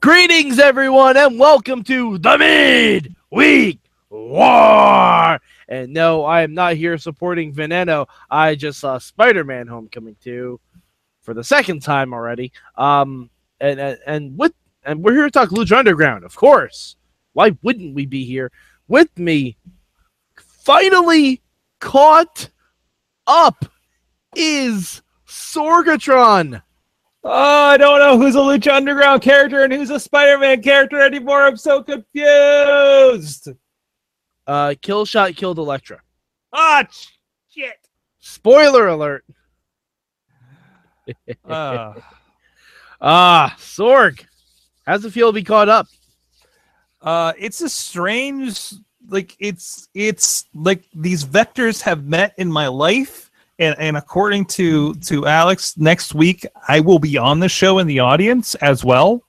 Greetings, everyone, and welcome to the Mid-Week War. And no, I am not here supporting Veneno. I just saw Spider-Man: Homecoming 2 for the second time already. Um, and and, and with and we're here to talk Lucha Underground, of course. Why wouldn't we be here? With me, finally caught up is Sorgatron. Oh, I don't know who's a Lucha Underground character and who's a Spider-Man character anymore. I'm so confused. Uh, Killshot killed Elektra. Ah, shit. Spoiler alert. Uh, Ah, Sorg. How's it feel to be caught up? uh, it's a strange, like it's it's like these vectors have met in my life, and and according to to Alex, next week I will be on the show in the audience as well.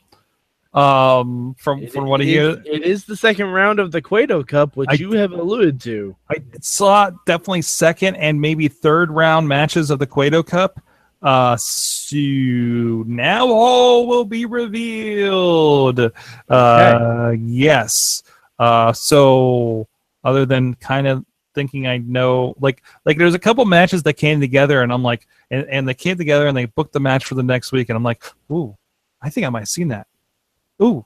Um, from from what it, he it is the second round of the Cueto Cup, which I- you have alluded to. I saw definitely second and maybe third round matches of the Cueto Cup. Uh, so now all will be revealed. Uh, yes. Uh, so other than kind of thinking I know, like, like there's a couple matches that came together, and I'm like, and, and they came together and they booked the match for the next week, and I'm like, ooh, I think I might have seen that. Ooh,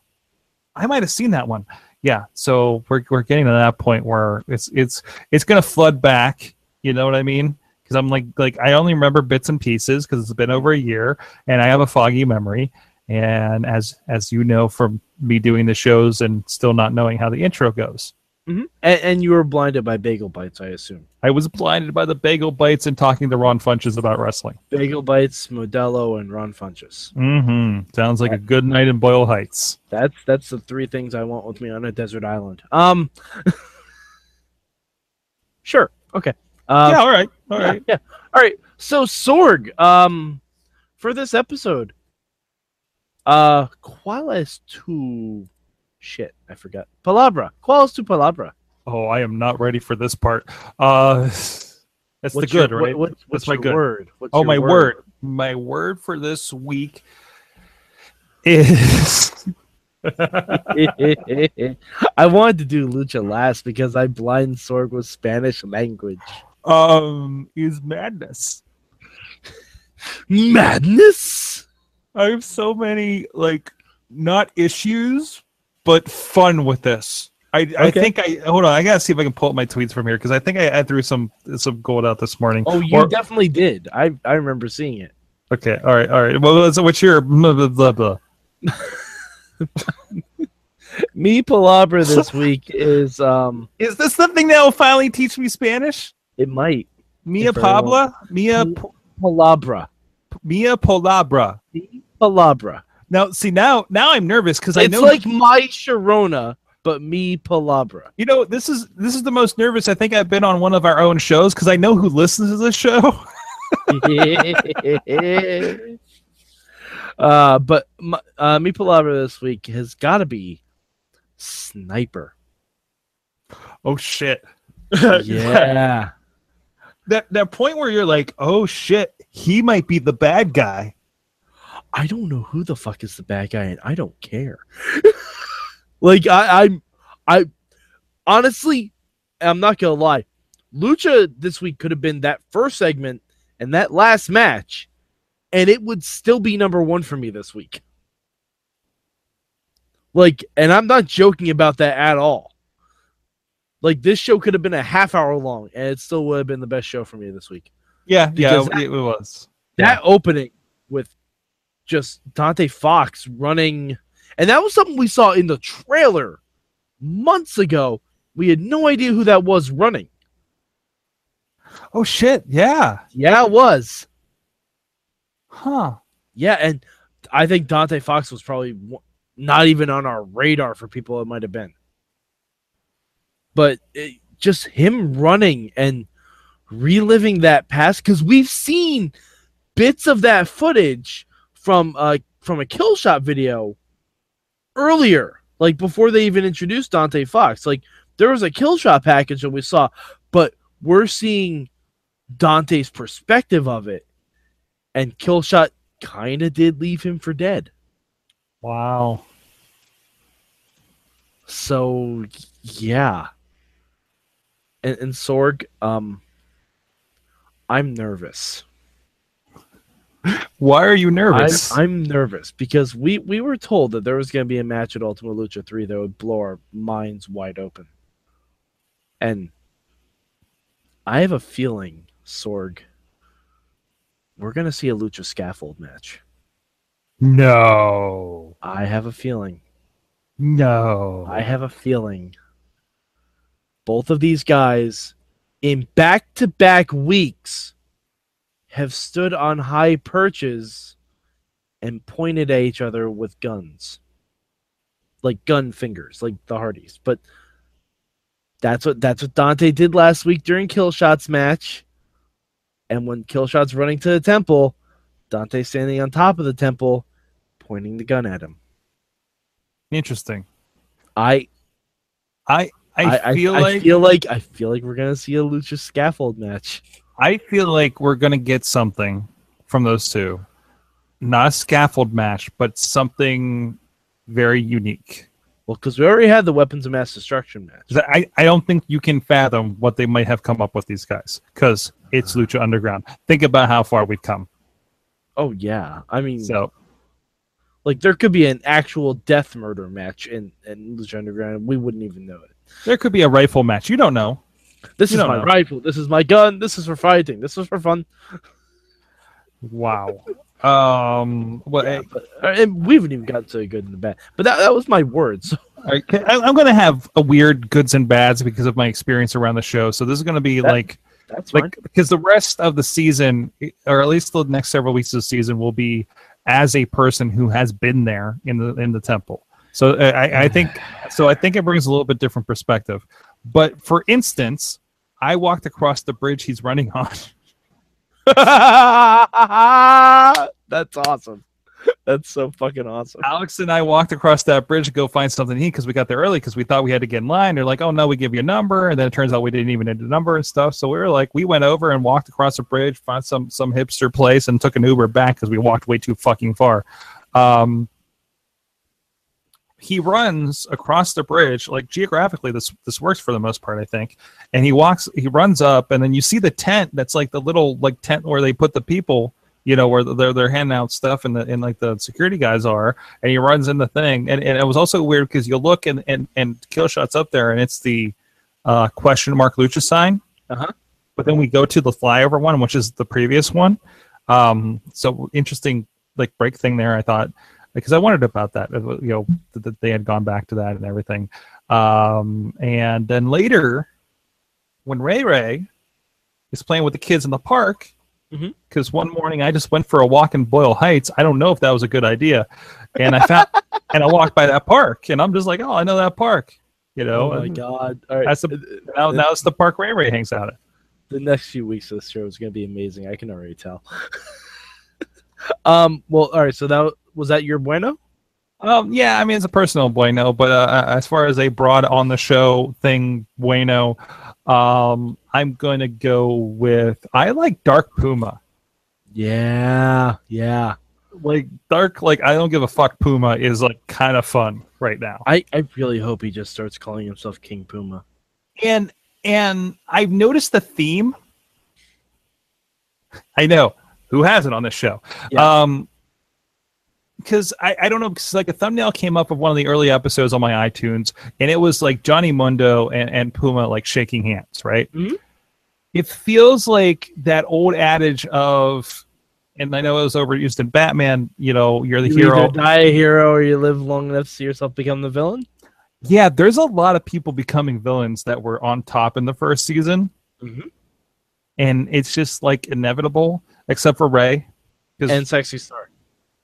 I might have seen that one. Yeah so we're, we're getting to that point where it's it's it's gonna flood back you know what i mean? Because i'm like like i only remember bits and pieces because it's been over a year and i have a foggy memory. And as as you know from me doing the shows and still not knowing how the intro goes And, and you were blinded by bagel bites, I assume. i was blinded by the bagel bites and talking to ron funches about wrestling Bagel bites, Modelo, and Ron Funches. mm-hmm sounds like a good night in boyle heights That's that's the three things I want with me on a desert island. Um, sure, okay. Uh, yeah all right all yeah, right yeah. All right. So Sorg, um, for this episode, uh, ¿cuál tu shit? I forgot. Palabra. ¿Cuál es tu palabra? oh i am not ready for this part uh that's the good your, right What, what's, what's my good. word? What's Oh, my word. My word for this week is I wanted to do lucha last because I blind Sorg with Spanish language. um is madness. Madness. I have so many like not issues, but fun with this. I, I think I hold on. I gotta see if I can pull up my tweets from here because I think I, I threw some some gold out this morning. Oh, you Or- definitely did. I I remember seeing it. okay, all right, all right. Well, so what's your blah blah blah? blah? Me palabra this week is um. Is this the thing that will finally teach me Spanish? It might Mia If I Pabla, Mia Mi- P- palabra. Mia Polabra. Palabra. Now, see now, now I'm nervous because I It's know, like my Sharona, but me palabra. you know, this is this is the most nervous I think I've been on one of our own shows because I know who listens to this show. uh, but my, uh, me palabra this week has got to be sniper. oh shit! yeah. that that point where you're like, oh shit, he might be the bad guy. I don't know who the fuck is the bad guy, and I don't care. like I, I'm, I honestly, I'm not gonna lie. Lucha this week could have been that first segment and that last match, and it would still be number one for me this week. Like, and I'm not joking about that at all. Like this show could have been a half hour long, and it still would have been the best show for me this week. Yeah, yeah, Because that- it, it was. that opening with just Dante Fox running, and that was something we saw in the trailer months ago. We had no idea who that was running. Oh shit! Yeah, Yeah, it was. huh? Yeah, and I think Dante Fox was probably not even on our radar for people it might have been. But it, just him running and reliving that past because we've seen bits of that footage from uh from a Killshot video earlier, like before they even introduced Dante Fox. Like there was a Killshot package that we saw, but we're seeing Dante's perspective of it, and Killshot kind of did leave him for dead. Wow. So yeah. And, and Sorg, um, I'm nervous. Why are you nervous? I'm, I'm nervous because we we were told that there was going to be a match at Ultima Lucha Three that would blow our minds wide open, and I have a feeling, Sorg, we're going to see a Lucha Scaffold match. no. I have a feeling. No. I have a feeling. Both of these guys, in back to back weeks, have stood on high perches and pointed at each other with guns. Like gun fingers, like the Hardys. But that's what that's what Dante did last week during Killshot's match. And when Killshot's running to the temple, Dante's standing on top of the temple, pointing the gun at him. Interesting. I I I, feel I like feel like I feel like we're gonna see a lucha scaffold match. I feel like we're gonna get something from those two. Not a scaffold match, but something very unique. Well, because we already had the weapons of mass destruction match. I, I don't think you can fathom what they might have come up with these guys because it's uh. Lucha Underground. Think about how far we've come. Oh yeah, I mean, So like there could be an actual death murder match in in Lucha Underground. and We wouldn't even know it. there could be a rifle match. You don't know. This You is my know. rifle. This is my gun. This is for fighting. This is for fun. Wow. um. Well, Yeah, but, uh, and we haven't even gotten to the good and the bad. But that, that was my words. So I, I'm going to have a weird goods and bads because of my experience around the show. So this is going to be That- like that's fine. like because the rest of the season or at least the next several weeks of the season will be as a person who has been there in the in the temple so uh, i i think so i think it brings a little bit different perspective but for instance i walked across the bridge he's running on. That's awesome. That's so fucking awesome. alex and i walked across that bridge to go find something to eat because we got there early because we thought we had to get in line. They're like oh no we give you a number. And then it turns out we didn't even need a number and stuff. So we were like we went over and walked across the bridge found some some hipster place and took an uber back because we walked way too fucking far. Um he runs across the bridge like geographically this this works for the most part i think. And he walks he runs up and then you see the tent that's like the little like tent where they put the people you know where they're they're handing out stuff and the and like the security guys are and he runs in the thing. And, and it was also weird because you look and and and Killshot's up there and it's the uh question mark lucha sign. Uh-huh. but then we go to the flyover one which is the previous one. Um so interesting like break thing there i thought because i wondered about that uh, you know that they had gone back to that and everything um and then later when ray ray is playing with the kids in the park because one morning I just went for a walk in Boyle Heights. I don't know if that was a good idea, and I found and I walked by that park, and I'm just like, oh, I know that park, you know. oh my god! All right, That's the- now, now it's the park Ray Ray hangs out at. the next few weeks of the show is going to be amazing. I can already tell. um. Well, all right. So that was that your bueno. Um, yeah, I mean it's a personal bueno, but uh, as far as a broad on the show thing, bueno, um, I'm going to go with I like Dark Puma. Yeah. Yeah. Like Dark, like I don't give a fuck. Puma is like kind of fun right now. I I really hope he just starts calling himself King Puma. and and I've noticed the theme. I know who has it on this show. Yeah. Um, because I, I don't know because like a thumbnail came up of one of the early episodes on my iTunes, and it was like Johnny Mundo and, and Puma like shaking hands, right? Mhm. It feels like that old adage of, and I know it was overused in Batman. You know, you're the You hero. die a hero or you live long enough to see yourself become the villain. Yeah, there's a lot of people becoming villains that were on top in the first season, Mhm. and it's just like inevitable, except for Ray, because And sexy star.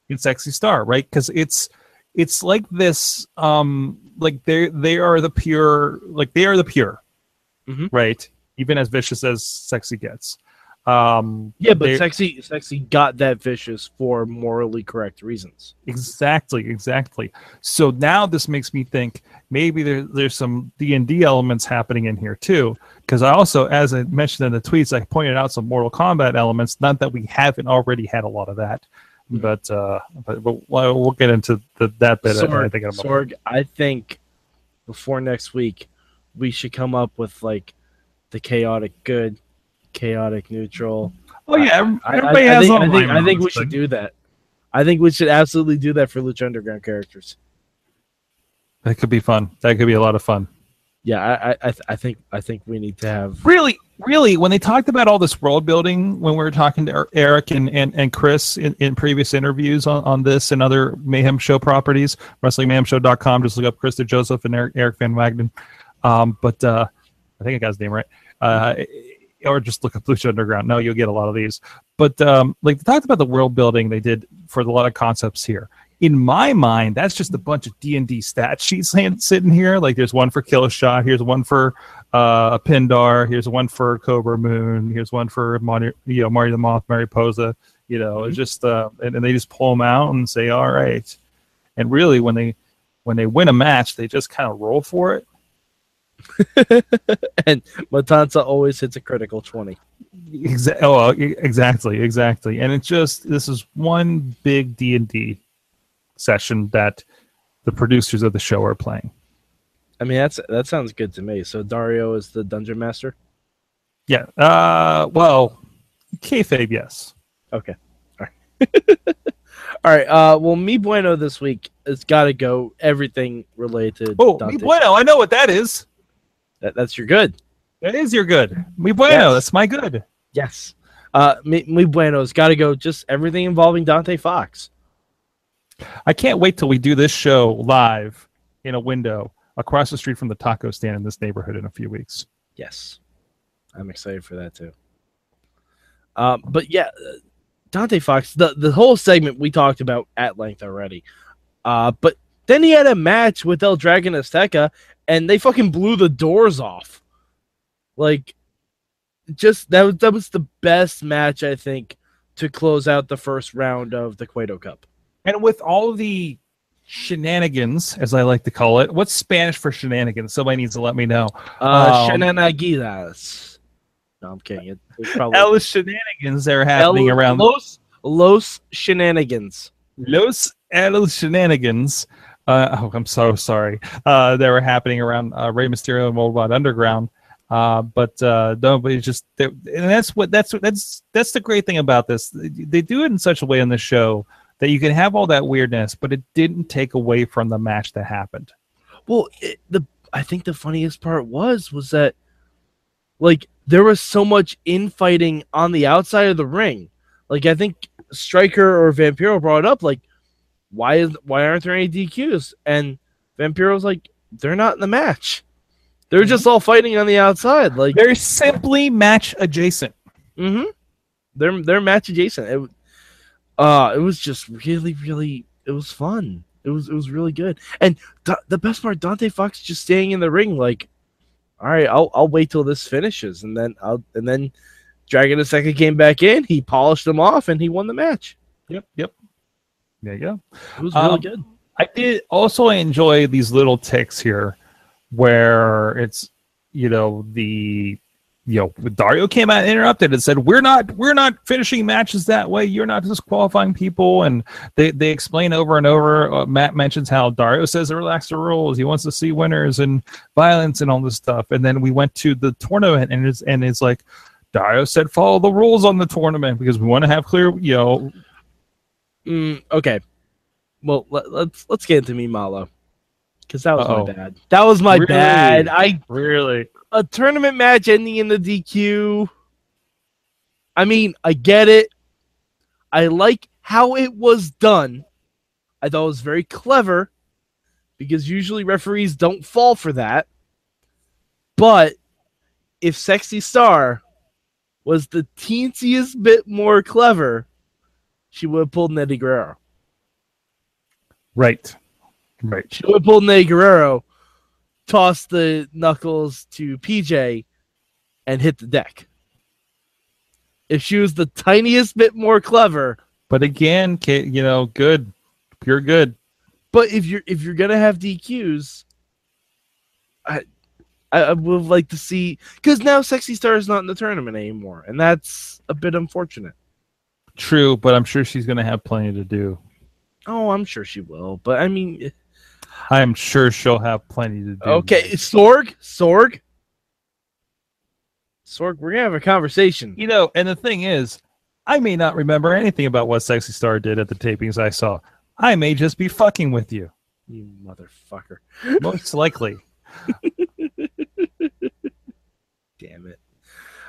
It's sexy star, right? Because it's it's like this, um, like they they are the pure, like they are the pure, Mhm. right? Even as vicious as sexy gets. Um, Yeah, but sexy sexy got that vicious for morally correct reasons. Exactly, exactly. So now this makes me think maybe there, there's some D and D elements happening in here too. Because I also, as I mentioned in the tweets, I pointed out some Mortal Kombat elements. Not that we haven't already had a lot of that, but uh, but, but we'll, we'll get into the, that bit. I Sorg, think in a. Sorg, I think before next week, we should come up with like the chaotic good, chaotic neutral. Oh yeah, I, everybody I, I has think, all I think, I think we this should do that. I think we should absolutely do that for Lucha Underground characters. That could be fun. That could be a lot of fun. Yeah, I, I, I, th- I think, I think we need to have. Really, really, when they talked about all this world building, when we were talking to Er- Eric and, and, and Chris in, in previous interviews on, on this and other Mayhem Show properties, WrestlingMayhemShow.com, just look up Chris DeJoseph and Eric, Eric Van Wagenen. Um, but uh, I think I got his name right. Uh, or just look up Lucha Underground. No, you'll get a lot of these. But um, like they talked about the world building they did for a lot of concepts here. In my mind, that's just a bunch of D and D stat sheets sitting here. Like there's one for Killshot, here's one for uh, a Pindar, here's one for Cobra Moon, here's one for Marty, you know, Marty the Moth, Mariposa. You know, it's just uh, and, and they just pull them out and say, all right. And really, when they when they win a match, they just kind of roll for it. and Matanza always hits a critical twenty. Exa- oh, e- exactly, exactly. And it's just this is one big D and D session that the producers of the show are playing. I mean, that's that sounds good to me. So Dario is the dungeon master. Yeah. Uh. Well, kayfabe, yes. Okay. All right. All right. Uh, well, me bueno this week has got to go. Everything related. Oh, Dante. mi bueno. I know what that is. That, that's your good. That is your good. Mi bueno. Yes. That's my good. Yes. Uh, me, me bueno's got to go. Just everything involving Dante Fox. I can't wait till we do this show live in a window across the street from the taco stand in this neighborhood in a few weeks. Yes, I'm excited for that too. Um, but yeah, uh, Dante Fox. The the whole segment we talked about at length already. Uh, but then he had a match with El Dragon Azteca, and they fucking blew the doors off. Like, just that was that was the best match I think to close out the first round of the Cueto Cup. And with all the shenanigans, as I like to call it, what's Spanish for shenanigans? Somebody needs to let me know. Uh, Um, Shenanigans. No, I'm kidding. It, it's probably All shenanigans that are happening El- around Los Los Shenanigans. Los El Shenanigans. Uh, oh, I'm so sorry. Uh, that were happening around uh, Rey Mysterio and Worldwide Underground. Uh, but uh, nobody just they- and that's what that's that's that's the great thing about this. They do it in such a way on the show that you can have all that weirdness, but it didn't take away from the match that happened. Well, it, the I think the funniest part was was that like there was so much infighting on the outside of the ring. Like I think Striker or Vampiro brought it up like why is why aren't there any DQs? And Vampiro's like they're not in the match. They're just all fighting on the outside. Like They're simply match adjacent. Mm-hmm. They're they're match adjacent. It, uh, it was just really, really. It was fun. It was it was really good. And Da- the best part, Dante Fox just staying in the ring, like, all right, I'll I'll wait till this finishes, and then I'll and then Dragon the Second came back in. He polished them off, and he won the match. Yep, yep. There you go. It was really Um, good. I did also I enjoy these little ticks here where it's you know the you know Dario came out and interrupted and said we're not we're not finishing matches that way you're not disqualifying people and they they explain over and over uh, Matt mentions how Dario says to relax the rules he wants to see winners and violence and all this stuff and then we went to the tournament and it's and it's like Dario said follow the rules on the tournament because we want to have clear you know Mm, okay, well let, let's let's get into me Malo because that was Uh-oh. my bad. That was my Really? bad. I really a tournament match ending in the DQ. I mean, I get it. I like how it was done. I thought it was very clever because usually referees don't fall for that. But if Sexy Star was the teensiest bit more clever, she would have pulled an Eddie Guerrero. right right She would have pulled an Eddie Guerrero, tossed the knuckles to PJ, and hit the deck. If she was the tiniest bit more clever, But again, you know, good, pure good. but if you're if you're gonna have DQs, I I, would like to see because now Sexy Star is not in the tournament anymore, and that's a bit unfortunate. True, but I'm sure she's going to have plenty to do. Oh, I'm sure she will, but I mean, I am sure she'll have plenty to do. Okay, Sorg, Sorg, Sorg. We're gonna have a conversation. You know, and the thing is, I may not remember anything about what Sexy Star did at the tapings I saw. I may just be fucking with you. You motherfucker. Most likely. Damn it.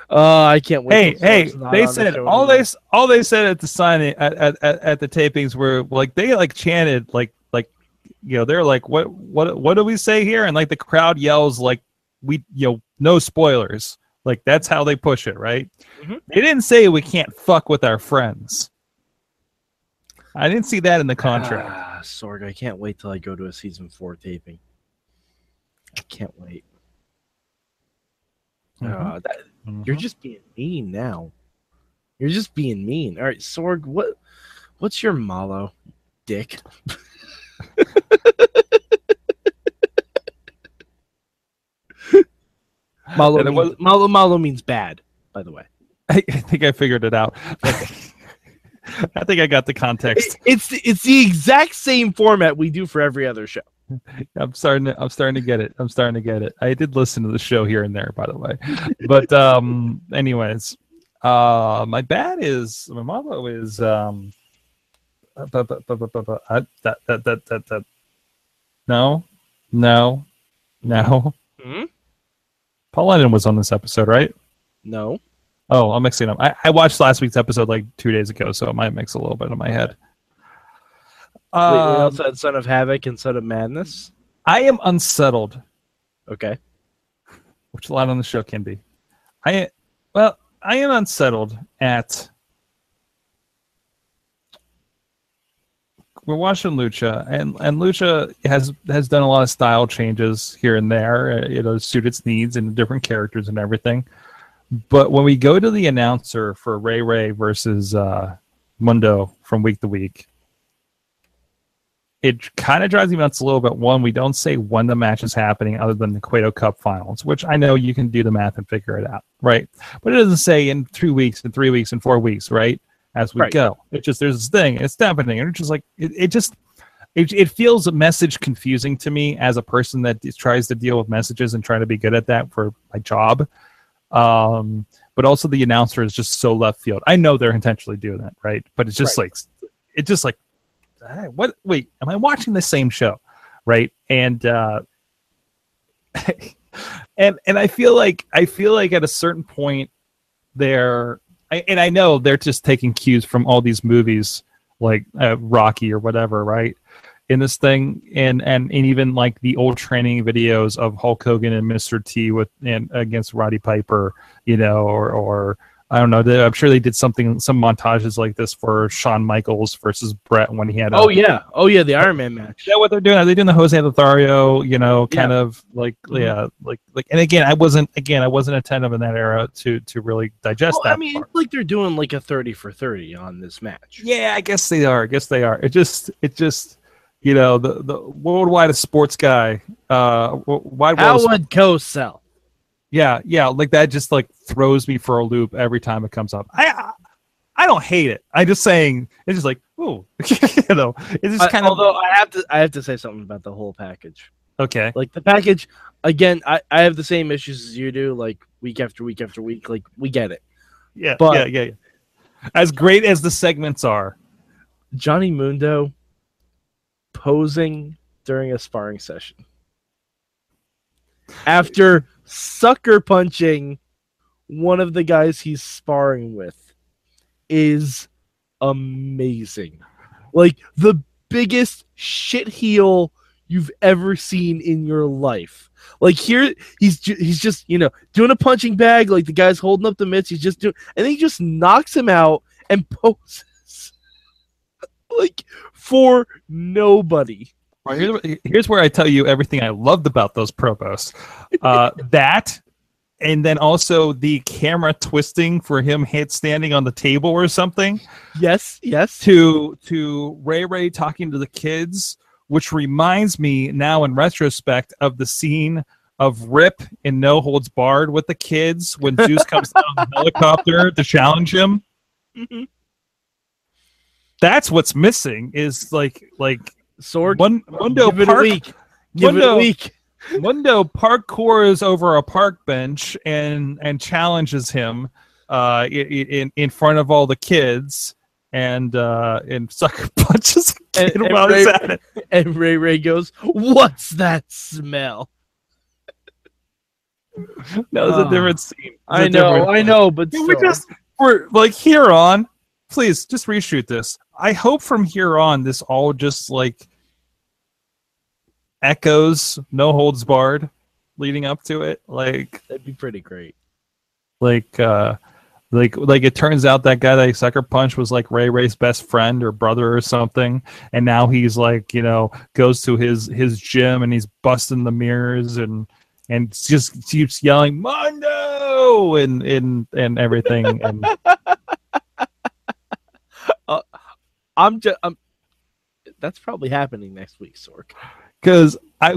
Oh, I can't wait. Hey, hey! They on the said all they anymore. s- all they said at the signing at, at, at, at the tapings were like they like chanted like you know they're like what what what do we say here and like the crowd yells like we you know no spoilers like that's how they push it right. Mhm. They didn't say we can't fuck with our friends. I didn't see that in the contract. Ah, Sorg, I can't wait till I go to a season four taping. I can't wait. Mhm. Ah, that, Mhm. You're just being mean now. You're just being mean. All right, Sorg, what what's your malo, dick? malo, means, was- malo, malo means bad, by the way. I, I think I figured it out. I think I got the context. It- it's the, it's the exact same format we do for every other show. I'm starting to I'm starting to get it. I'm starting to get it. I did listen to the show here and there, by the way. But um anyways, uh my bad is my motto is um uh, bu- bu- bu- bu- bu- bu- uh, that, that, that, that, that. No, no, no. Hmm? Paul London was on this episode, right? No, Oh, I'm mixing up. I, I watched last week's episode like two days ago, so it might mix a little bit in my head. Wait, we Um, also had Son of Havoc and Son of Madness. I am unsettled Okay, which a lot on the show can be. I well, I am unsettled at we're watching Lucha, and and Lucha has has done a lot of style changes here and there, uh, you know, suit its needs and different characters and everything. But when we go to the announcer for Ray Ray versus uh, Mundo from week to week, it kind of drives me nuts a little bit. One, we don't say when the match is happening other than the Cueto Cup finals, which I know you can do the math and figure it out, right? But it doesn't say in two weeks, in three weeks, in four weeks, right? As we Right. go. It just, there's this thing, it's happening. And it's just like, it, it just, it, it feels a message confusing to me as a person that tries to deal with messages and trying to be good at that for my job. Um, but also the announcer is just so left field. I know they're intentionally doing that, right? But it's just like, it's just like, "Hey, what? Wait, am I watching the same show? Right? And uh, and and I feel like I feel like at a certain point, they're And I know they're just taking cues from all these movies like uh, Rocky or whatever, right? In this thing, and and and even like the old training videos of Hulk Hogan and Mr. T with and against Roddy Piper, you know, or or I don't know. they- I'm sure they did something, some montages like this for Shawn Michaels versus Bret when he had. A, Oh yeah, oh yeah, the Iron Man match. is that what they're doing? Are they doing the Jose Lothario? You know, kind Yeah. of like Mhm. yeah, like like. And again, I wasn't again, I wasn't attentive in that era to to really digest Well, that. I mean, part. like they're doing like a thirty for thirty on this match. Yeah, I guess they are. I guess they are. It just, it just, you know, the the worldwide sports guy, uh, wide How would Co sell? Yeah, yeah, like that just like throws me for a loop every time it comes up. I, I, I don't hate it. I'm just saying it's just like, ooh, you know, it's just I- kind of although I have to, I have to say something about the whole package. okay. Like the package, again, I, I have the same issues as you do. Like week after week after week. Like we get it. Yeah, but- yeah, yeah, yeah. As great as the segments are, Johnny Mundo posing during a sparring session after sucker punching one of the guys he's sparring with is amazing. Like the biggest shit heel you've ever seen in your life. Like here, he's ju- he's just you know doing a punching bag. Like the guy's holding up the mitts. He's just doing, and he just knocks him out and poses like for nobody. Well, here's, here's where I tell you everything I loved about those promos. Uh, that, and then also the camera twisting for him hit standing on the table or something. Yes, yes. To to Ray Ray talking to the kids, which reminds me now in retrospect of the scene of Rip in No Holds Barred with the kids when Zeus comes down on the helicopter to challenge him. Mhm. That's what's missing is like like Sword. one Mundo give it a Park week. Give it Mundo- a week. Mundo parkours over a park bench and and challenges him uh, in in front of all the kids, and uh, and sucker punches a And- kid and while he's Ray- at it. And Ray Ray goes, "What's that smell?" That was Oh, a different scene. It I know, different- I know, but we just we're like here on, please just reshoot this. I hope from here on this all just like echoes, no holds barred, leading up to it. Like that'd be pretty great. like uh like like it turns out that guy that sucker punch was like Ray Ray's best friend or brother or something, and now he's like you know goes to his his gym and he's busting the mirrors and and just keeps yelling Mondo and and and everything and I'm just, I'm. That's probably happening next week, Sorg. Because I,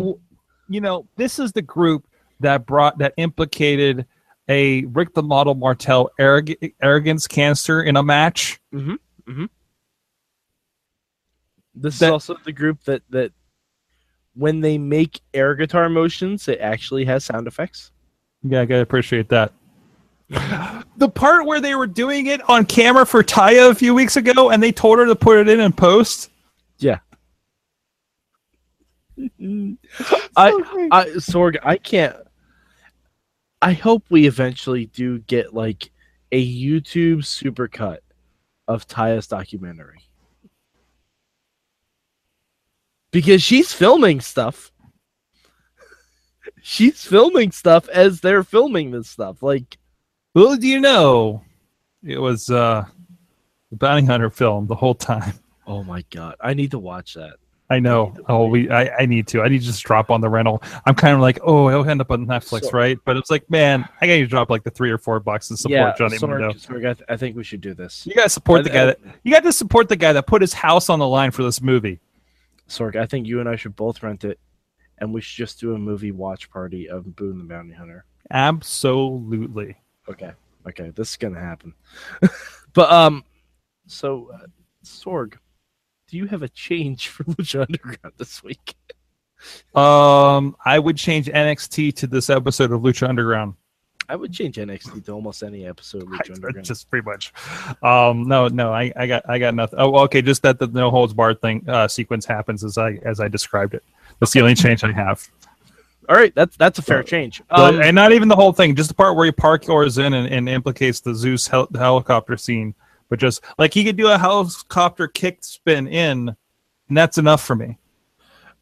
you know this is the group that brought that implicated a Rick the Model Martel arrog- arrogance cancer in a match. Mm-hmm, mm-hmm. This That- is also the group that that when they make air guitar motions, it actually has sound effects. Yeah, I gotta appreciate that. the part where they were doing it on camera for Taya a few weeks ago, and they told her to put it in and post. I, I Sorg, I can't. I hope we eventually do get like a YouTube supercut of Taya's documentary because she's filming stuff. She's filming stuff as they're filming this stuff. Like, Well, do you know it was uh, the bounty hunter film the whole time? oh my god, I need to watch that. I know. Oh, we. I, I need to. I need to just drop on the rental. I'm kind of like, oh, it'll end up on Netflix, So- right? But it's like, man, I gotta drop like the three or four bucks to support yeah, Johnny Sorg, I, think we should do this. You gotta support the guy I- that you got to support the guy that put his house on the line for this movie. Sorg, I think you and I should both rent it, and we should just do a movie watch party of Boone the Bounty Hunter. Absolutely. Okay, okay, this is gonna happen. but um, so uh, Sorg, do you have a change for Lucha Underground this week? Um, I would change NXT to this episode of Lucha Underground. I would change NXT to almost any episode of Lucha Underground. just pretty much. Um, no, no, I, I got, I got nothing. Oh, okay, just that the no holds barred thing uh, sequence happens as I, as I described it. That's the only change I have, All right, that's that's a fair change. Um, and not even the whole thing. Just the part where he parkours in and, and implicates the Zeus hel- helicopter scene. But just like he could do a helicopter kick spin in, and that's enough for me.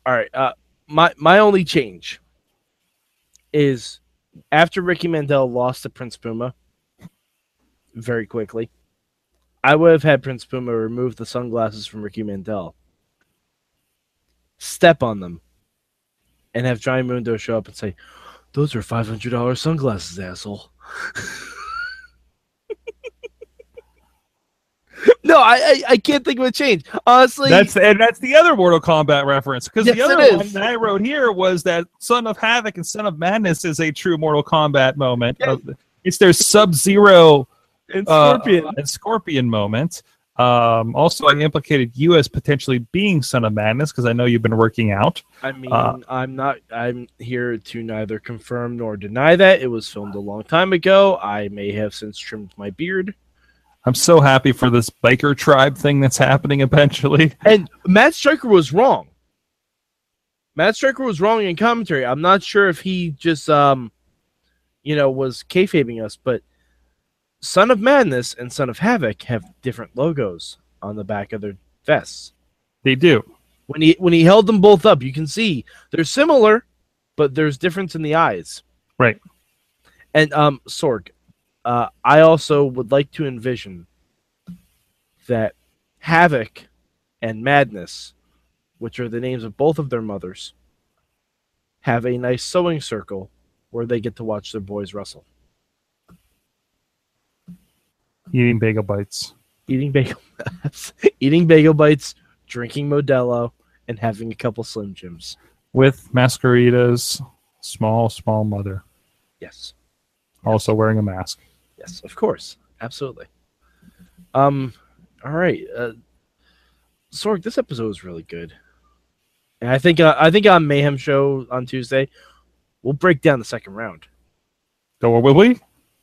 all right, uh, my my only change is after Ricky Mandel lost to Prince Puma very quickly. I would have had Prince Puma remove the sunglasses from Ricky Mandel, step on them, and have Johnny Mundo show up and say, "Those are five hundred dollars sunglasses, asshole." no, I, I I can't think of a change. Honestly, That's and that's the other Mortal Kombat reference because Yes, the other one that I wrote here was that Son of Havoc and Son of Madness is a true Mortal Kombat moment. Yeah. Of, it's their Sub Zero and uh, Scorpion. and Scorpion moment. Um, also, I implicated you as potentially being Son of Madness because I know you've been working out. I mean, uh, I'm not. I'm here to neither confirm nor deny that it was filmed a long time ago. I may have since trimmed my beard. I'm so happy for this biker tribe thing that's happening eventually. And Matt Striker was wrong. Matt Striker was wrong in commentary. I'm not sure if he just, um, you know, was kayfabing us, but Son of Madness and Son of Havoc have different logos on the back of their vests. They do. When he when he held them both up, you can see they're similar, but there's difference in the eyes. Right. And um, Sorg, uh, I also would like to envision that Havoc and Madness, which are the names of both of their mothers, have a nice sewing circle where they get to watch their boys wrestle, Eating bagel bites. eating bagel, eating bagel bites, drinking Modelo, and having a couple Slim Jims. with Mascarita's small, small mother, Yes. also wearing a mask. Yes, of course, absolutely. Um, all right, uh, Sorg, this episode was really good, And I think uh, I think on Mayhem show on Tuesday, we'll break down the second round. Or will we?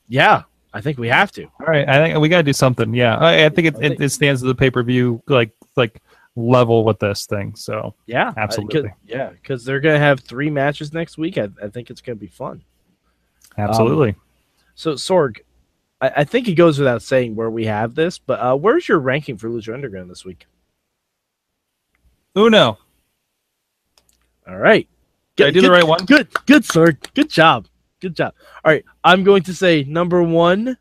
Yeah, I think we have to. All right, I think we got to do something. Yeah, I, I think it, I think- it, it stands as a pay per view like like level with this thing. So Yeah, I- Absolutely. 'cause- yeah, because they're gonna have three matches next week. I, I think it's gonna be fun. absolutely. So Sorg, I, I think it goes without saying where we have this, but uh, where's your ranking for Lucha Underground this week? Uno, All right, did I do the right one? Good, good, sir. Good job. Good job. All right, I'm going to say number one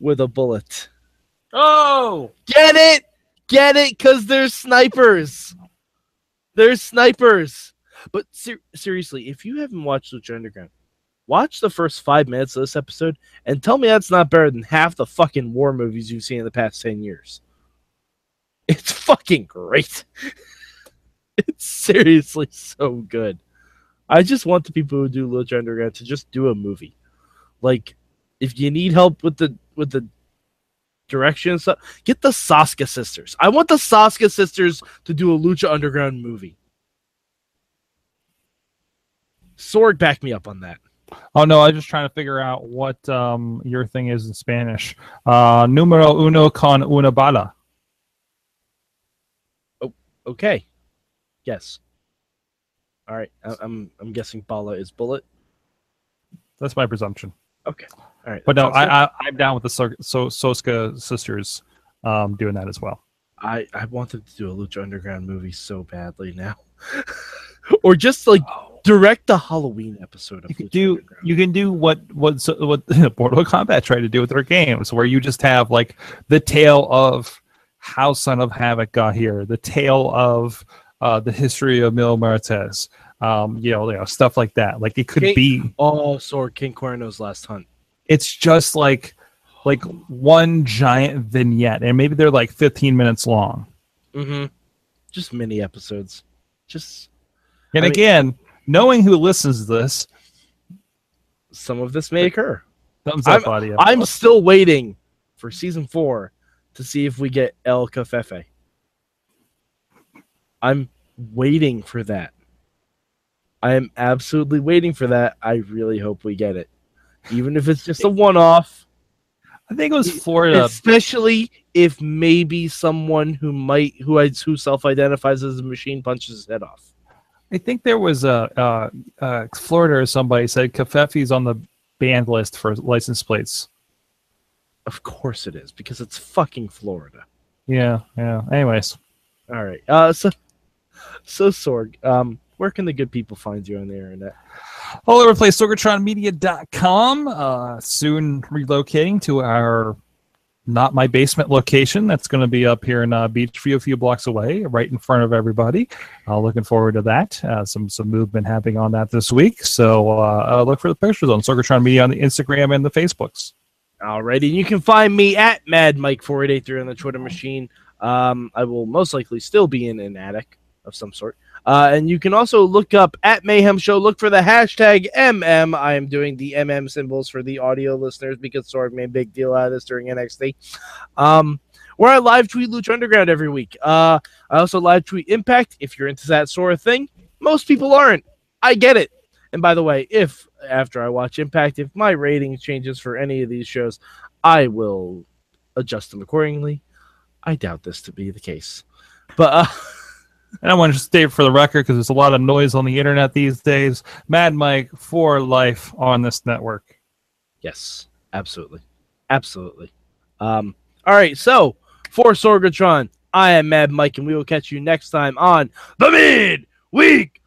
with a bullet. Oh, Get it? Get it? Because there's snipers. There's snipers. But ser- seriously, if you haven't watched Lucha Underground, watch the first five minutes of this episode and tell me that's not better than half the fucking war movies you've seen in the past 10 years. It's fucking great. it's seriously so good. I just want the people who do Lucha Underground to just do a movie. Like, if you need help with the with the direction and stuff, get the Soska sisters. I want the Soska sisters to do a Lucha Underground movie. Sorg, back me up on that. Oh no! I'm just trying to figure out what um your thing is in Spanish. Uh, numero uno con una bala. Oh, Okay. Yes. All right. I- I'm I'm guessing Bala is bullet. That's my presumption. Okay. All right. But no. I, I I'm down with the so, so Soska sisters um doing that as well. I I want them to do a Lucha Underground movie so badly now, or just like direct the Halloween episode of You can do you can do what what so- what Mortal Kombat tried to do with their games, where you just have like the tale of how Son of Havoc got here, the tale of uh, the history of Mil Muertes, um, you know, you know, stuff like that. Like it could Okay. be. Oh, Sorg, King Cuerno's last hunt. It's just like like one giant vignette, and maybe they're like 15 minutes long. Mm-hmm. Just mini episodes. Just And I mean- again, knowing who listens to this, some of this may occur. thumbs up audio. I'm still waiting for season four to see if we get El Cafefe. I'm waiting for that. I am absolutely waiting for that. I really hope we get it. Even if it's just a one off, I think it was Florida. especially if maybe someone who might who who self identifies as a machine punches his head off. I think there was a uh, uh, Florida or somebody said Kafefi's on the banned list for license plates. Of course it is, because it's fucking Florida. Yeah, yeah. Anyways, All right. Uh so so Sorg, um, where can the good people find you on the internet? all over the place. SorgatronMedia.com. Uh, soon relocating to our not my basement location. That's going to be up here in uh, Beachview, a few blocks away, right in front of everybody. Uh, looking forward to that. Uh, some some movement happening on that this week. So uh, uh, look for the pictures on Sorgatron Media on the Instagram and the Facebooks. Alrighty, and you can find me at Mad Mike four eight eight three on the Twitter machine. Um, I will most likely still be in an attic of some sort. Uh, and you can also look up at Mayhem Show. Look for the hashtag MM. I am doing the MM symbols for the audio listeners because Sorg made a big deal out of this during NXT. Um, where I live tweet Lucha Underground every week. Uh, I also live tweet Impact if you're into that sort of thing. Most people aren't. I get it. And by the way, if after I watch Impact, if my rating changes for any of these shows, I will adjust them accordingly. I doubt this to be the case. But uh, And I want to state for the record because there's a lot of noise on the internet these days. Mad Mike for life on this network. yes, absolutely. Absolutely. Um, all right, so for Sorgatron, I am Mad Mike, and we will catch you next time on the Mid Week